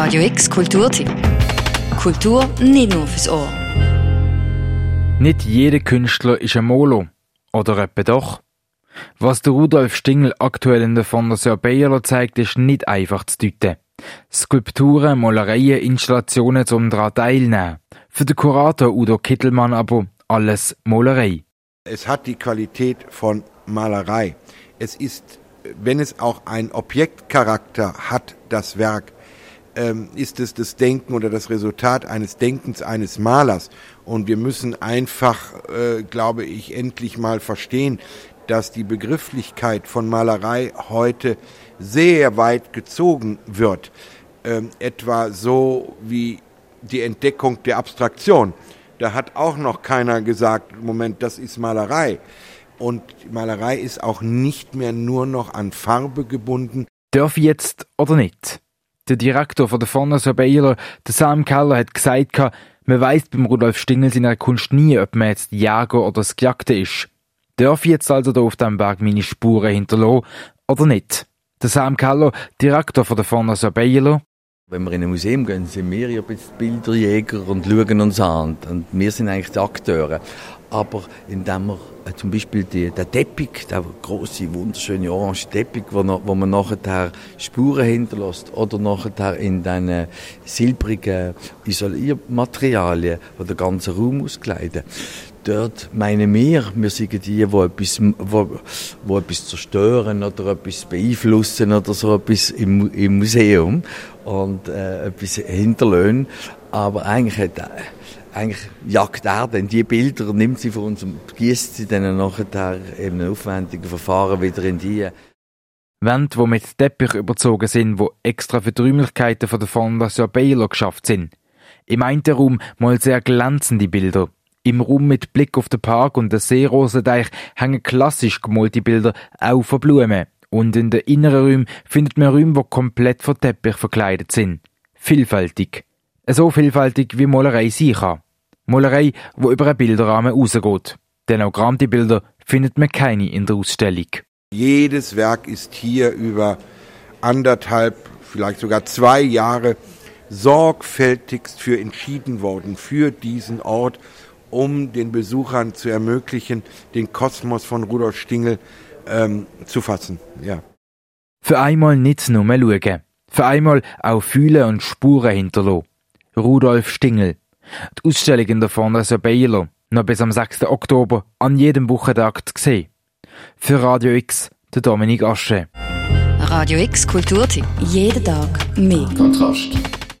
Radio X Kulturtipp. Kultur nicht nur fürs Ohr. Nicht jeder Künstler ist ein Molo. Oder etwa doch? Was der Rudolf Stingel aktuell in der Fondation Bayerlo zeigt, ist nicht einfach zu deuten. Skulpturen, Malereien, Installationen zum daran teilnehmen. Für den Kurator Udo Kittelmann aber alles Malerei. Es hat die Qualität von Malerei. Es ist, wenn es auch ein Objektcharakter hat, das Werk, ähm, ist es das Denken oder das Resultat eines Denkens eines Malers. Und wir müssen einfach, äh, glaube ich, endlich mal verstehen, dass die Begrifflichkeit von Malerei heute sehr weit gezogen wird. Ähm, etwa so wie die Entdeckung der Abstraktion. Da hat auch noch keiner gesagt, Moment, das ist Malerei. Und Malerei ist auch nicht mehr nur noch an Farbe gebunden. Darf jetzt oder nicht? Der Direktor von der Fondation Baylor, der Sam Keller, hat gesagt, man weiss beim Rudolf Stingel seiner Kunst nie, ob man jetzt Jäger oder das Gejagte ist. Darf ich jetzt also da auf dem Berg meine Spuren hinterlassen oder nicht? Der Sam Keller, Direktor von der Fondation Baylor, wenn wir in ein Museum gehen, sind wir ja Bilderjäger und schauen uns an. Und wir sind eigentlich die Akteure. Aber indem wir äh, zum Beispiel die, der Teppich, der große, wunderschöne orange Teppich, wo, wo man nachher Spuren hinterlässt, oder nachher in diesen silbrigen Isoliermaterialien, die den ganzen Raum auskleiden, dort meinen wir, wir sind die, die etwas, wo, wo etwas zerstören oder etwas beeinflussen oder so etwas im, im Museum und äh, etwas hinterlösen. Aber eigentlich hat eigentlich jagt er dann die Bilder, nimmt sie von uns und gießt sie dann nachher in einem aufwendigen Verfahren wieder in die. Wände, die mit Teppich überzogen sind, wo extra für die Räumlichkeiten von der Fondation Baylor geschafft sind. Im einen Raum mal sehr glänzende Bilder, im Raum mit Blick auf den Park und den Seerosenteich hängen klassisch gemalte Bilder auch von Blumen. Und in den inneren Räumen findet man Räume, die komplett von Teppich verkleidet sind. Vielfältig. So vielfältig wie Malerei sein kann. Malerei, wo über einen Bilderrahmen rausgeht. Denn auch gerahmte Bilder findet man keine in der Ausstellung. Jedes Werk ist hier über anderthalb, vielleicht sogar zwei Jahre sorgfältigst für entschieden worden, für diesen Ort um den Besuchern zu ermöglichen, den Kosmos von Rudolf Stingel ähm, zu fassen. Ja. Für einmal nicht nur schauen, für einmal auch fühlen und Spuren hinterlassen. Rudolf Stingel. Die Ausstellung in der Fondation Baylor, noch bis am 6. Oktober, an jedem Wochentag zu sehen. Für Radio X, der Dominik Asche. Radio X Kulturtipp. Jeden Tag mehr. Kontrast.